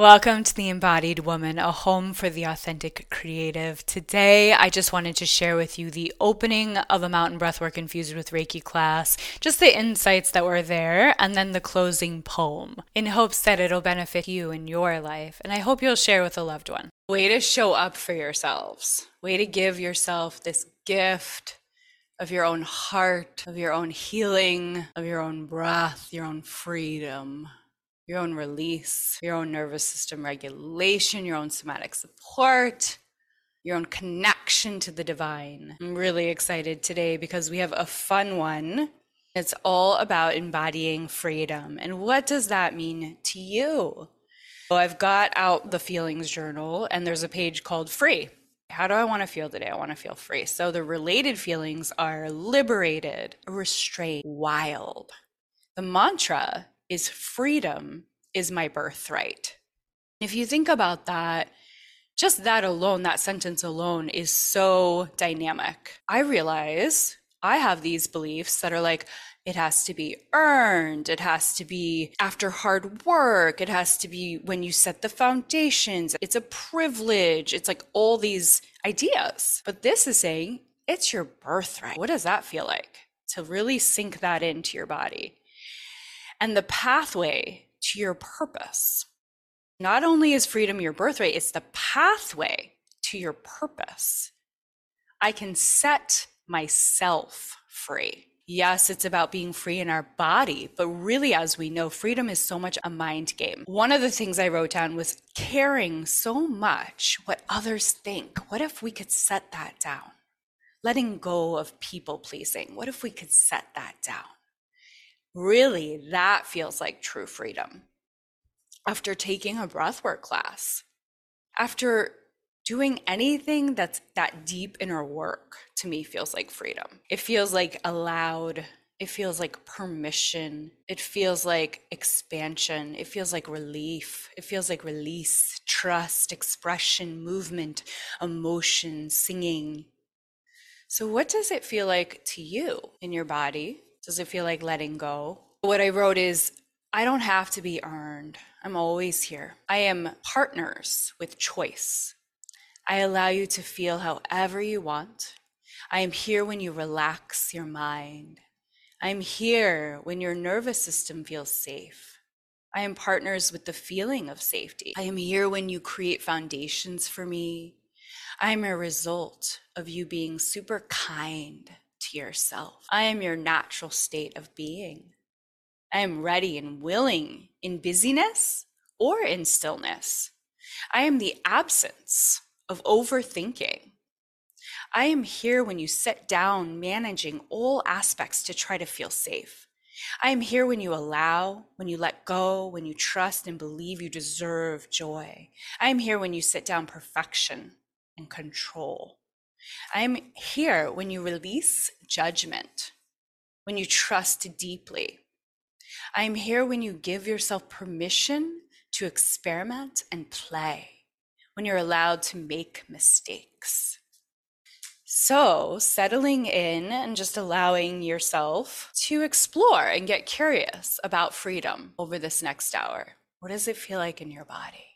Welcome to the Embodied Woman, a home for the authentic creative. Today, I just wanted to share with you the opening of a mountain breathwork infused with Reiki class, just the insights that were there, and then the closing poem in hopes that it'll benefit you in your life. And I hope you'll share with a loved one. Way to show up for yourselves. Way to give yourself this gift of your own heart, of your own healing, of your own breath, your own freedom your own release, your own nervous system regulation, your own somatic support, your own connection to the divine. I'm really excited today because we have a fun one. It's all about embodying freedom. And what does that mean to you? So I've got out the feelings journal, and there's a page called free. How do I want to feel today? I want to feel free. So the related feelings are liberated, restrained, wild. The mantra is freedom is my birthright. If you think about that, just that alone, that sentence alone is so dynamic. I realize I have these beliefs that are like, it has to be earned. It has to be after hard work. It has to be when you set the foundations. It's a privilege. It's like all these ideas. But this is saying it's your birthright. What does that feel like? To really sink that into your body and the pathway to your purpose. Not only is freedom your birthright, it's the pathway to your purpose. I can set myself free. Yes, it's about being free in our body, but really, as we know, freedom is so much a mind game. One of the things I wrote down was caring so much what others think. What if we could set that down? Letting go of people pleasing. What if we could set that down? Really that feels like true freedom. After taking a breathwork class after doing anything that's that deep inner work to me feels like freedom. It feels like allowed it feels like permission it feels like expansion it feels like relief it feels like release trust expression movement emotion singing. So what does it feel like to you in your body does it feel like letting go? What I wrote is I don't have to be earned. I'm always here. I am partners with choice. I allow you to feel however you want. I am here when you relax your mind. I am here when your nervous system feels safe. I am partners with the feeling of safety. I am here when you create foundations for me. I am a result of you being super kind to yourself. I am your natural state of being. I am ready and willing in busyness or in stillness. I am the absence of overthinking. I am here when you sit down managing all aspects to try to feel safe. I am here when you allow, when you let go, when you trust and believe you deserve joy. I am here when you sit down perfection and control. I'm here when you release judgment, when you trust deeply. I'm here when you give yourself permission to experiment and play, when you're allowed to make mistakes. So, settling in and just allowing yourself to explore and get curious about freedom over this next hour. What does it feel like in your body?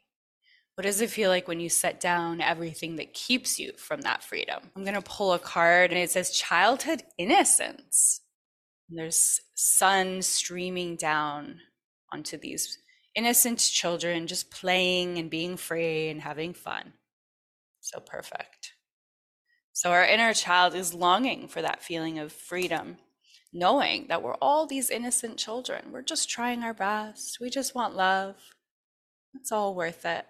What does it feel like when you set down everything that keeps you from that freedom? I'm going to pull a card and it says childhood innocence. And there's sun streaming down onto these innocent children just playing and being free and having fun. So perfect. So our inner child is longing for that feeling of freedom, knowing that we're all these innocent children. We're just trying our best. We just want love. It's all worth it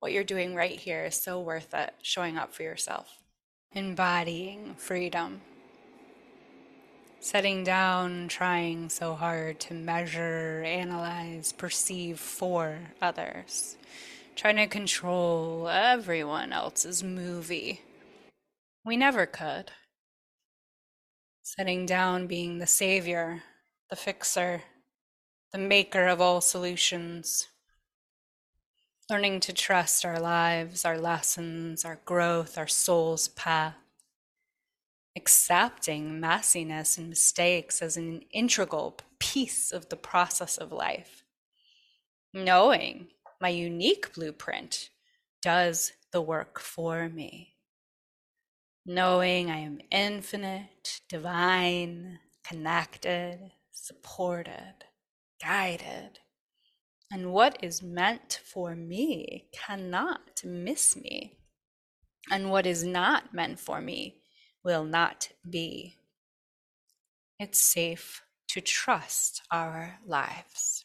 what you're doing right here is so worth it, showing up for yourself. Embodying freedom. Setting down, trying so hard to measure, analyze, perceive for others. Trying to control everyone else's movie. We never could. Setting down, being the savior, the fixer, the maker of all solutions learning to trust our lives, our lessons, our growth, our soul's path, accepting messiness and mistakes as an integral piece of the process of life, knowing my unique blueprint does the work for me. Knowing I am infinite, divine, connected, supported, guided, and what is meant for me cannot miss me. And what is not meant for me will not be. It's safe to trust our lives.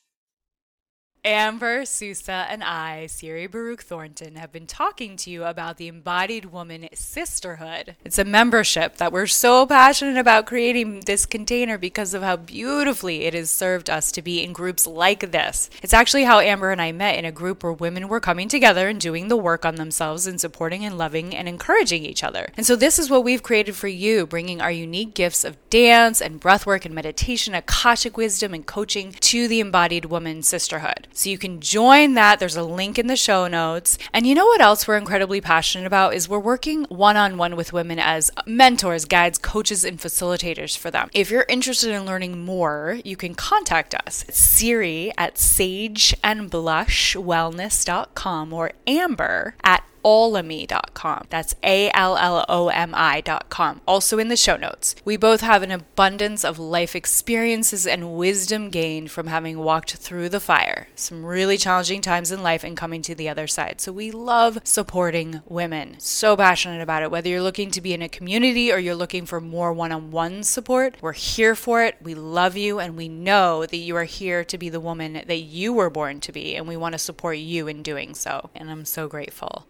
Amber Sousa and I, Siri Baruc Thornton, have been talking to you about the Embodied Woman Sisterhood. It's a membership that we're so passionate about creating this container because of how beautifully it has served us to be in groups like this. It's actually how Amber and I met in a group where women were coming together and doing the work on themselves and supporting and loving and encouraging each other. And so this is what we've created for you, bringing our unique gifts of dance and breathwork and meditation, Akashic wisdom and coaching to the Embodied Woman Sisterhood. So you can join that. There's a link in the show notes. And you know what else we're incredibly passionate about is we're working one on one with women as mentors, guides, coaches, and facilitators for them. If you're interested in learning more, you can contact us. Siri at sageandblushwellness.com or Amber at allomi.com. That's A L L O M I.com. Also in the show notes. We both have an abundance of life experiences and wisdom gained from having walked through the fire, some really challenging times in life, and coming to the other side. So we love supporting women. So passionate about it. Whether you're looking to be in a community or you're looking for more one on one support, we're here for it. We love you, and we know that you are here to be the woman that you were born to be, and we want to support you in doing so. And I'm so grateful.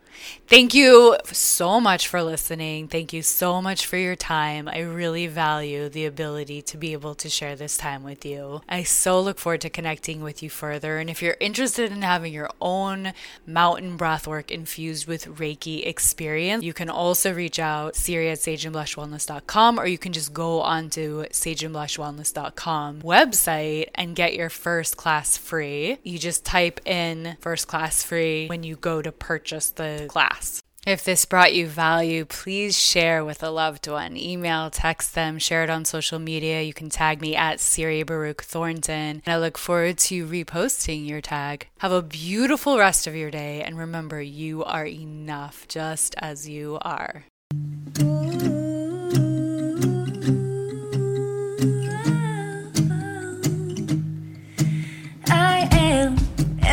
Thank you so much for listening. Thank you so much for your time. I really value the ability to be able to share this time with you. I so look forward to connecting with you further. And if you're interested in having your own mountain breathwork infused with Reiki experience, you can also reach out Siri at sageandblushwellness.com or you can just go onto sageandblushwellness.com website and get your first class free. You just type in first class free when you go to purchase the class. If this brought you value, please share with a loved one. Email, text them, share it on social media. You can tag me at Siri Baruc Thornton. And I look forward to reposting your tag. Have a beautiful rest of your day. And remember, you are enough just as you are.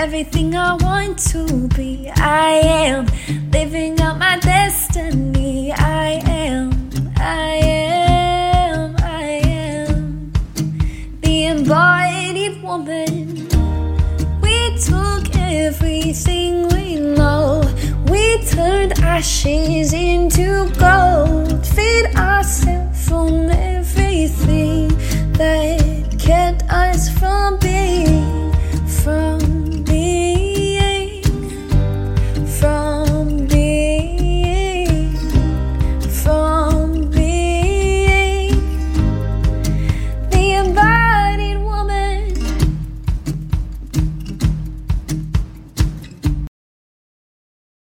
Everything I want to be. I am living out my destiny. I am, I am, I am the embodied woman. We took everything we know, we turned ashes into gold, feed ourselves from there.